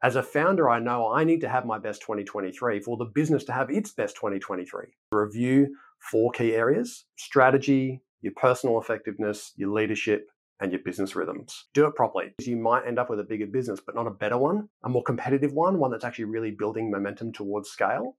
As a founder, I know I need to have my best 2023 for the business to have its best 2023. Review four key areas strategy, your personal effectiveness, your leadership, and your business rhythms. Do it properly. You might end up with a bigger business, but not a better one, a more competitive one, one that's actually really building momentum towards scale.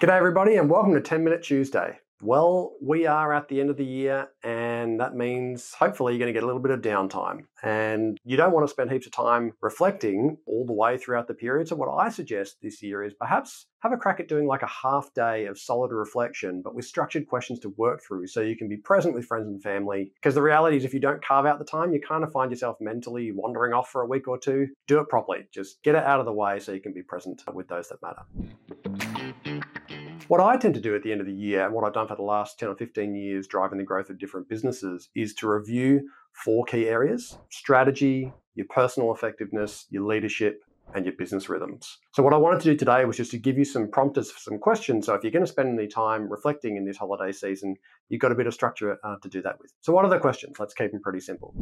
G'day, everybody, and welcome to 10 Minute Tuesday. Well, we are at the end of the year, and that means hopefully you're going to get a little bit of downtime. And you don't want to spend heaps of time reflecting all the way throughout the period. So, what I suggest this year is perhaps have a crack at doing like a half day of solid reflection, but with structured questions to work through so you can be present with friends and family. Because the reality is, if you don't carve out the time, you kind of find yourself mentally wandering off for a week or two. Do it properly. Just get it out of the way so you can be present with those that matter. What I tend to do at the end of the year, and what I've done for the last 10 or 15 years driving the growth of different businesses, is to review four key areas strategy, your personal effectiveness, your leadership, and your business rhythms. So, what I wanted to do today was just to give you some prompters for some questions. So, if you're going to spend any time reflecting in this holiday season, you've got a bit of structure uh, to do that with. So, what are the questions? Let's keep them pretty simple.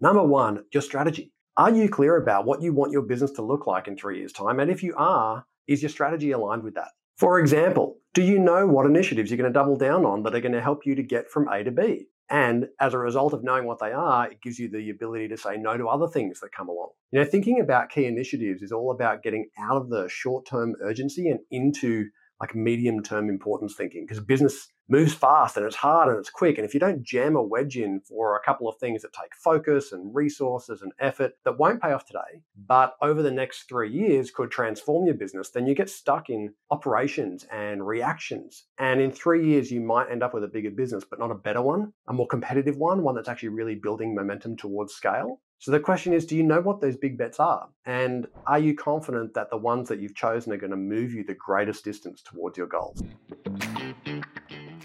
Number one, your strategy. Are you clear about what you want your business to look like in three years' time? And if you are, is your strategy aligned with that? For example, do you know what initiatives you're going to double down on that are going to help you to get from A to B? And as a result of knowing what they are, it gives you the ability to say no to other things that come along. You know, thinking about key initiatives is all about getting out of the short term urgency and into like medium term importance thinking because business moves fast and it's hard and it's quick. And if you don't jam a wedge in for a couple of things that take focus and resources and effort that won't pay off today, but over the next three years could transform your business, then you get stuck in operations and reactions. And in three years, you might end up with a bigger business, but not a better one, a more competitive one, one that's actually really building momentum towards scale. So the question is, do you know what those big bets are? And are you confident that the ones that you've chosen are going to move you the greatest distance towards your goals?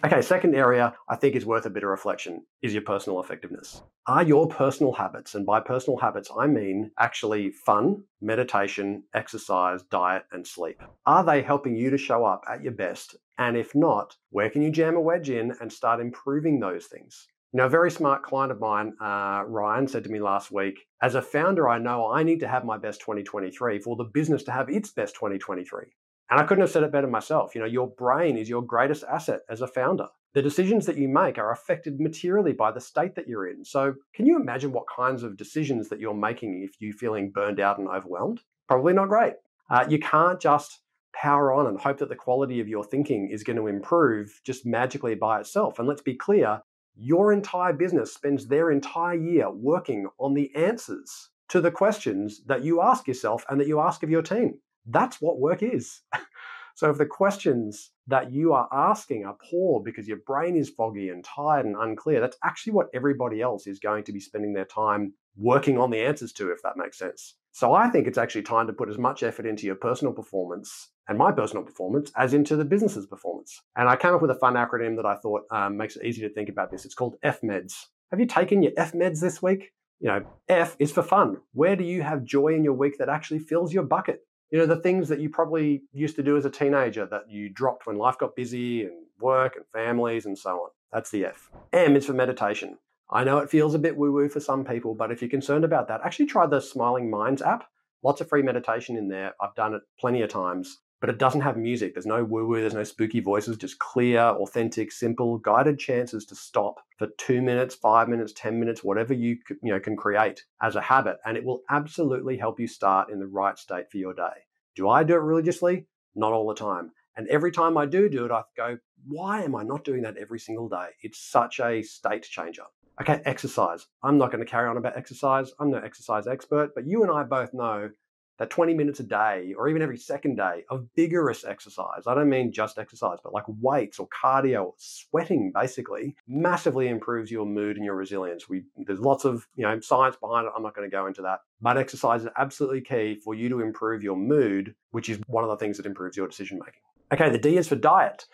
Okay, second area I think is worth a bit of reflection is your personal effectiveness. Are your personal habits, and by personal habits, I mean actually fun, meditation, exercise, diet, and sleep, are they helping you to show up at your best? And if not, where can you jam a wedge in and start improving those things? Know, a very smart client of mine, uh, Ryan, said to me last week, as a founder, I know I need to have my best 2023 for the business to have its best 2023. And I couldn't have said it better myself. You know, your brain is your greatest asset as a founder. The decisions that you make are affected materially by the state that you're in. So, can you imagine what kinds of decisions that you're making if you're feeling burned out and overwhelmed? Probably not great. Uh, you can't just power on and hope that the quality of your thinking is going to improve just magically by itself. And let's be clear your entire business spends their entire year working on the answers to the questions that you ask yourself and that you ask of your team. That's what work is. so if the questions that you are asking are poor because your brain is foggy and tired and unclear, that's actually what everybody else is going to be spending their time working on the answers to, if that makes sense. So I think it's actually time to put as much effort into your personal performance and my personal performance as into the business's performance. And I came up with a fun acronym that I thought um, makes it easy to think about this. It's called FMEDS. Have you taken your FMEDS this week? You know, F is for fun. Where do you have joy in your week that actually fills your bucket? You know, the things that you probably used to do as a teenager that you dropped when life got busy and work and families and so on. That's the F. M is for meditation. I know it feels a bit woo woo for some people, but if you're concerned about that, actually try the Smiling Minds app. Lots of free meditation in there. I've done it plenty of times but it doesn't have music. There's no woo woo, there's no spooky voices, just clear, authentic, simple, guided chances to stop for two minutes, five minutes, 10 minutes, whatever you, you know, can create as a habit. And it will absolutely help you start in the right state for your day. Do I do it religiously? Not all the time. And every time I do do it, I go, why am I not doing that every single day? It's such a state changer. Okay, exercise. I'm not going to carry on about exercise. I'm no exercise expert, but you and I both know that 20 minutes a day or even every second day of vigorous exercise, I don't mean just exercise, but like weights or cardio, sweating basically, massively improves your mood and your resilience. We, there's lots of you know science behind it. I'm not going to go into that. But exercise is absolutely key for you to improve your mood, which is one of the things that improves your decision making. Okay, the D is for diet.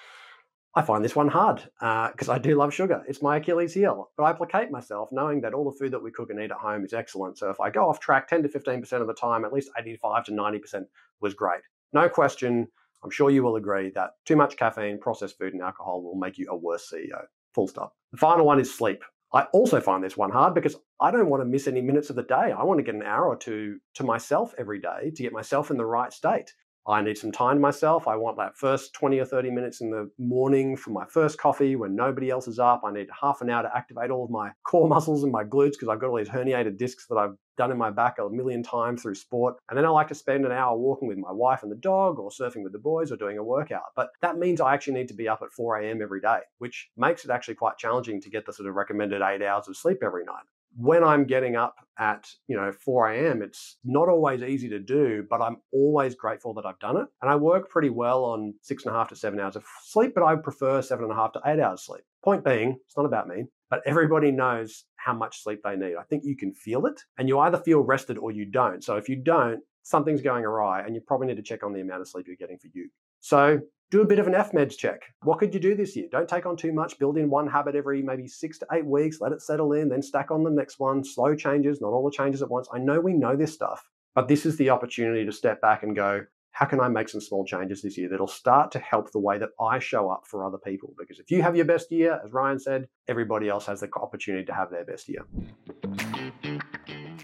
I find this one hard because uh, I do love sugar. It's my Achilles heel. But I placate myself knowing that all the food that we cook and eat at home is excellent. So if I go off track 10 to 15% of the time, at least 85 to 90% was great. No question. I'm sure you will agree that too much caffeine, processed food, and alcohol will make you a worse CEO. Full stop. The final one is sleep. I also find this one hard because I don't want to miss any minutes of the day. I want to get an hour or two to myself every day to get myself in the right state. I need some time to myself. I want that first 20 or 30 minutes in the morning for my first coffee when nobody else is up. I need half an hour to activate all of my core muscles and my glutes because I've got all these herniated discs that I've done in my back a million times through sport. And then I like to spend an hour walking with my wife and the dog or surfing with the boys or doing a workout. But that means I actually need to be up at 4 a.m. every day, which makes it actually quite challenging to get the sort of recommended eight hours of sleep every night when I'm getting up at, you know, 4 a.m., it's not always easy to do, but I'm always grateful that I've done it. And I work pretty well on six and a half to seven hours of sleep, but I prefer seven and a half to eight hours sleep. Point being, it's not about me, but everybody knows how much sleep they need. I think you can feel it, and you either feel rested or you don't. So if you don't, something's going awry, and you probably need to check on the amount of sleep you're getting for you. So do a bit of an FMEDS check. What could you do this year? Don't take on too much. Build in one habit every maybe six to eight weeks. Let it settle in, then stack on the next one. Slow changes, not all the changes at once. I know we know this stuff, but this is the opportunity to step back and go, how can I make some small changes this year that'll start to help the way that I show up for other people? Because if you have your best year, as Ryan said, everybody else has the opportunity to have their best year.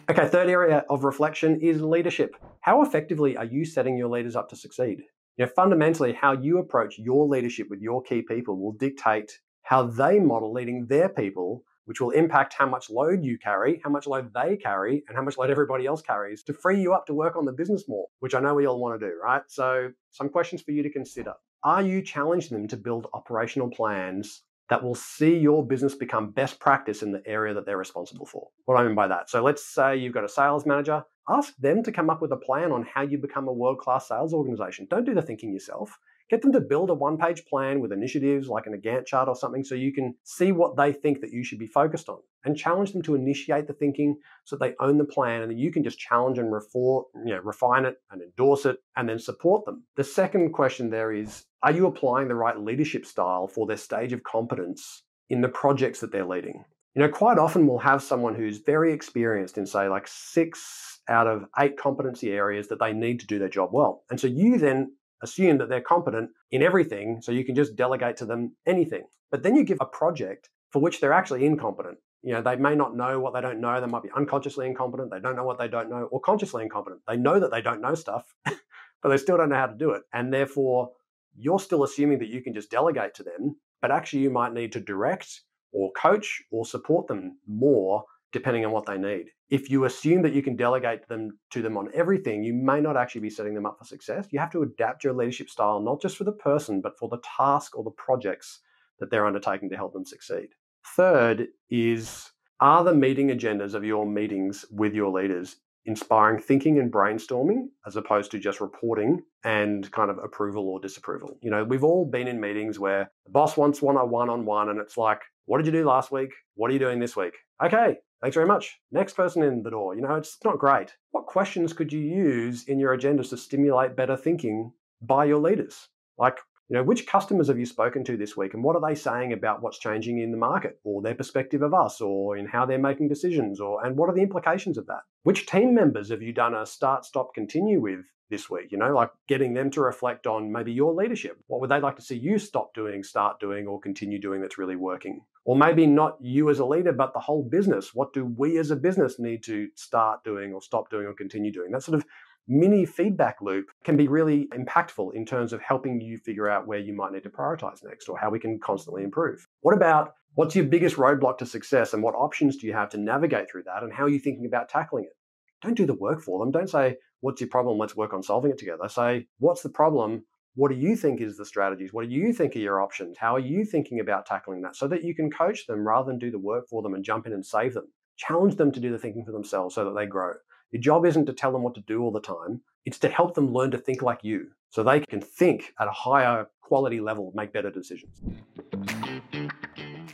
Okay, third area of reflection is leadership. How effectively are you setting your leaders up to succeed? You know, fundamentally, how you approach your leadership with your key people will dictate how they model leading their people, which will impact how much load you carry, how much load they carry, and how much load everybody else carries to free you up to work on the business more, which I know we all want to do, right? So, some questions for you to consider. Are you challenging them to build operational plans that will see your business become best practice in the area that they're responsible for. What I mean by that? So let's say you've got a sales manager, ask them to come up with a plan on how you become a world class sales organization. Don't do the thinking yourself. Get them to build a one page plan with initiatives like in a Gantt chart or something so you can see what they think that you should be focused on and challenge them to initiate the thinking so they own the plan and you can just challenge and you know, refine it and endorse it and then support them. The second question there is are you applying the right leadership style for their stage of competence in the projects that they're leading? You know, quite often we'll have someone who's very experienced in, say, like six out of eight competency areas that they need to do their job well. And so you then assume that they're competent in everything, so you can just delegate to them anything. But then you give a project for which they're actually incompetent. You know, they may not know what they don't know. They might be unconsciously incompetent. They don't know what they don't know, or consciously incompetent. They know that they don't know stuff, but they still don't know how to do it. And therefore, you're still assuming that you can just delegate to them, but actually you might need to direct or coach or support them more depending on what they need. If you assume that you can delegate them to them on everything, you may not actually be setting them up for success. You have to adapt your leadership style not just for the person, but for the task or the projects that they're undertaking to help them succeed. Third is are the meeting agendas of your meetings with your leaders inspiring thinking and brainstorming as opposed to just reporting and kind of approval or disapproval. You know, we've all been in meetings where the boss wants one on one on one and it's like, what did you do last week? What are you doing this week? Okay, thanks very much. Next person in the door. You know, it's not great. What questions could you use in your agendas to stimulate better thinking by your leaders? Like, you know, which customers have you spoken to this week and what are they saying about what's changing in the market or their perspective of us or in how they're making decisions or and what are the implications of that? Which team members have you done a start, stop, continue with this week? You know, like getting them to reflect on maybe your leadership. What would they like to see you stop doing, start doing, or continue doing that's really working? Or maybe not you as a leader, but the whole business. What do we as a business need to start doing or stop doing or continue doing? That sort of mini feedback loop can be really impactful in terms of helping you figure out where you might need to prioritize next or how we can constantly improve. What about what's your biggest roadblock to success and what options do you have to navigate through that and how are you thinking about tackling it? Don't do the work for them. Don't say, What's your problem? Let's work on solving it together. Say, What's the problem? What do you think is the strategies? What do you think are your options? How are you thinking about tackling that so that you can coach them rather than do the work for them and jump in and save them? Challenge them to do the thinking for themselves so that they grow. Your job isn't to tell them what to do all the time, it's to help them learn to think like you so they can think at a higher quality level, make better decisions.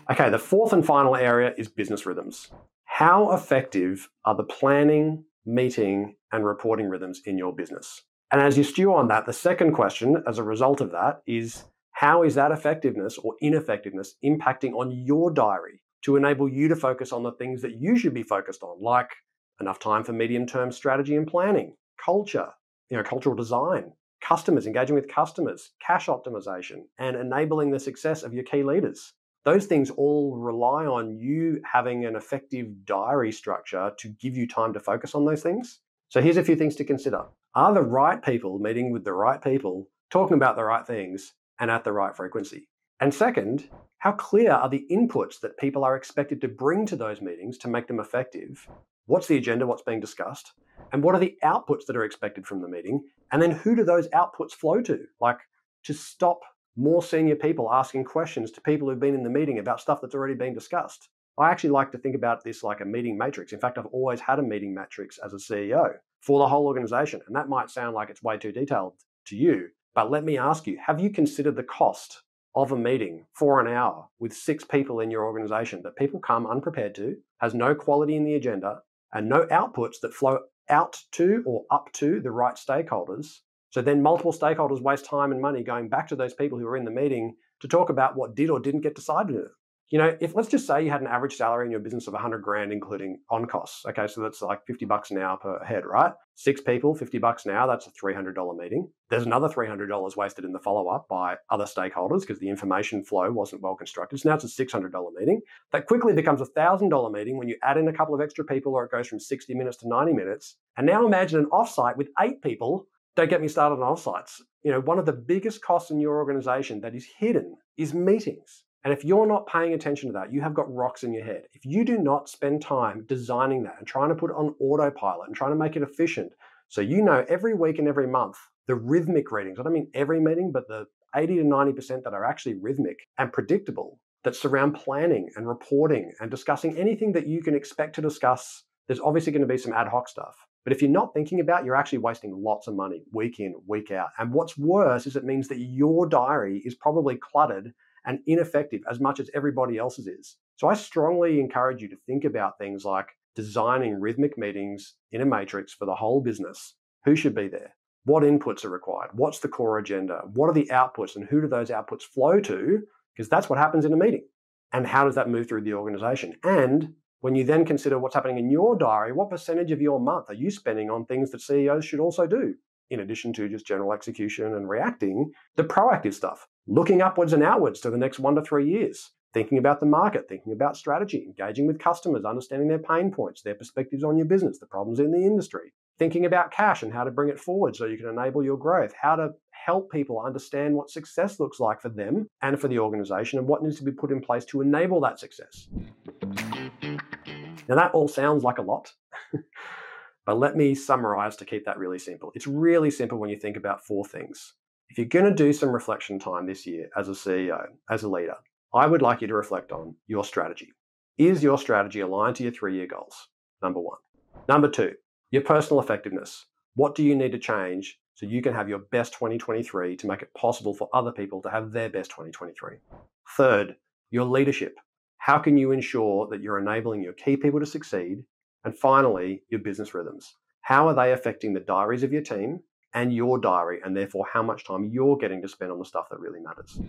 Okay, the fourth and final area is business rhythms. How effective are the planning, meeting, and reporting rhythms in your business? And as you stew on that, the second question as a result of that is how is that effectiveness or ineffectiveness impacting on your diary to enable you to focus on the things that you should be focused on, like enough time for medium term strategy and planning, culture, you know, cultural design, customers, engaging with customers, cash optimization, and enabling the success of your key leaders. those things all rely on you having an effective diary structure to give you time to focus on those things. So here's a few things to consider. Are the right people meeting with the right people, talking about the right things, and at the right frequency? And second, how clear are the inputs that people are expected to bring to those meetings to make them effective? What's the agenda? What's being discussed? And what are the outputs that are expected from the meeting? And then who do those outputs flow to? Like to stop more senior people asking questions to people who've been in the meeting about stuff that's already been discussed. I actually like to think about this like a meeting matrix. In fact, I've always had a meeting matrix as a CEO for the whole organization. And that might sound like it's way too detailed to you, but let me ask you have you considered the cost of a meeting for an hour with six people in your organization that people come unprepared to, has no quality in the agenda, and no outputs that flow out to or up to the right stakeholders? So then multiple stakeholders waste time and money going back to those people who were in the meeting to talk about what did or didn't get decided you know, if let's just say you had an average salary in your business of 100 grand, including on costs. Okay, so that's like 50 bucks an hour per head, right? Six people, 50 bucks an hour, that's a $300 meeting. There's another $300 wasted in the follow up by other stakeholders because the information flow wasn't well constructed. So now it's a $600 meeting. That quickly becomes a $1,000 meeting when you add in a couple of extra people or it goes from 60 minutes to 90 minutes. And now imagine an offsite with eight people. Don't get me started on offsites. You know, one of the biggest costs in your organization that is hidden is meetings. And if you're not paying attention to that, you have got rocks in your head. If you do not spend time designing that and trying to put it on autopilot and trying to make it efficient, so you know every week and every month the rhythmic readings, I don't mean every meeting, but the 80 to 90% that are actually rhythmic and predictable that surround planning and reporting and discussing anything that you can expect to discuss. There's obviously going to be some ad hoc stuff. But if you're not thinking about, you're actually wasting lots of money week in, week out. And what's worse is it means that your diary is probably cluttered and ineffective as much as everybody else's is. So I strongly encourage you to think about things like designing rhythmic meetings in a matrix for the whole business. Who should be there? What inputs are required? What's the core agenda? What are the outputs and who do those outputs flow to? Because that's what happens in a meeting. And how does that move through the organization? And when you then consider what's happening in your diary, what percentage of your month are you spending on things that CEOs should also do? in addition to just general execution and reacting, the proactive stuff, looking upwards and outwards to the next one to three years, thinking about the market, thinking about strategy, engaging with customers, understanding their pain points, their perspectives on your business, the problems in the industry, thinking about cash and how to bring it forward so you can enable your growth, how to help people understand what success looks like for them and for the organization and what needs to be put in place to enable that success. Now, that all sounds like a lot. But let me summarize to keep that really simple. It's really simple when you think about four things. If you're going to do some reflection time this year as a CEO, as a leader, I would like you to reflect on your strategy. Is your strategy aligned to your three year goals? Number one. Number two, your personal effectiveness. What do you need to change so you can have your best 2023 to make it possible for other people to have their best 2023? Third, your leadership. How can you ensure that you're enabling your key people to succeed and finally, your business rhythms. How are they affecting the diaries of your team and your diary, and therefore how much time you're getting to spend on the stuff that really matters?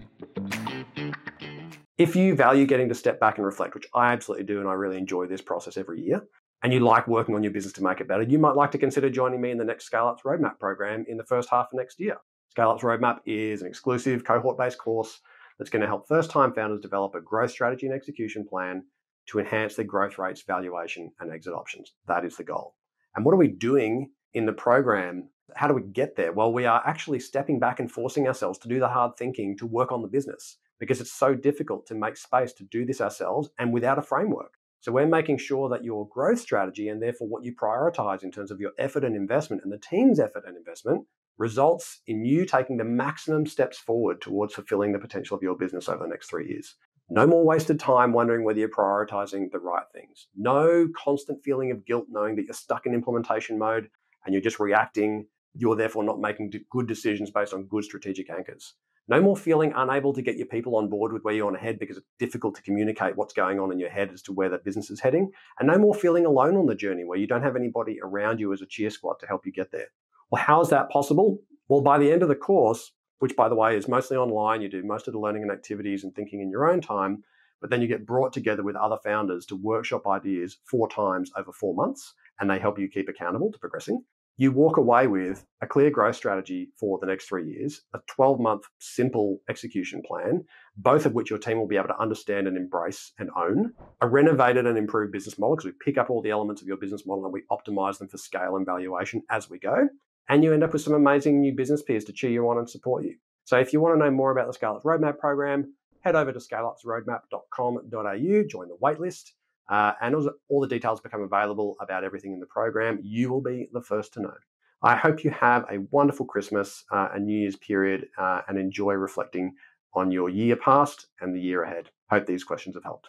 If you value getting to step back and reflect, which I absolutely do, and I really enjoy this process every year, and you like working on your business to make it better, you might like to consider joining me in the next Scale Up's Roadmap program in the first half of next year. Scale Up's Roadmap is an exclusive cohort based course that's going to help first time founders develop a growth strategy and execution plan to enhance their growth rates, valuation, and exit options. That is the goal. And what are we doing in the program? How do we get there? Well, we are actually stepping back and forcing ourselves to do the hard thinking to work on the business because it's so difficult to make space to do this ourselves and without a framework. So we're making sure that your growth strategy and therefore what you prioritize in terms of your effort and investment and the team's effort and investment results in you taking the maximum steps forward towards fulfilling the potential of your business over the next three years. No more wasted time wondering whether you're prioritizing the right things. No constant feeling of guilt knowing that you're stuck in implementation mode and you're just reacting. You're therefore not making good decisions based on good strategic anchors. No more feeling unable to get your people on board with where you want to head because it's difficult to communicate what's going on in your head as to where the business is heading. And no more feeling alone on the journey where you don't have anybody around you as a cheer squad to help you get there. Well, how is that possible? Well, by the end of the course, which by the way is mostly online. You do most of the learning and activities and thinking in your own time, but then you get brought together with other founders to workshop ideas four times over four months, and they help you keep accountable to progressing. You walk away with a clear growth strategy for the next three years, a 12 month simple execution plan both of which your team will be able to understand and embrace and own. A renovated and improved business model, because we pick up all the elements of your business model and we optimize them for scale and valuation as we go. And you end up with some amazing new business peers to cheer you on and support you. So if you want to know more about the Scale Ups Roadmap program, head over to scaleupsroadmap.com.au, join the waitlist, uh, and all the details become available about everything in the program. You will be the first to know. I hope you have a wonderful Christmas uh, and New Year's period uh, and enjoy reflecting on your year past and the year ahead. Hope these questions have helped.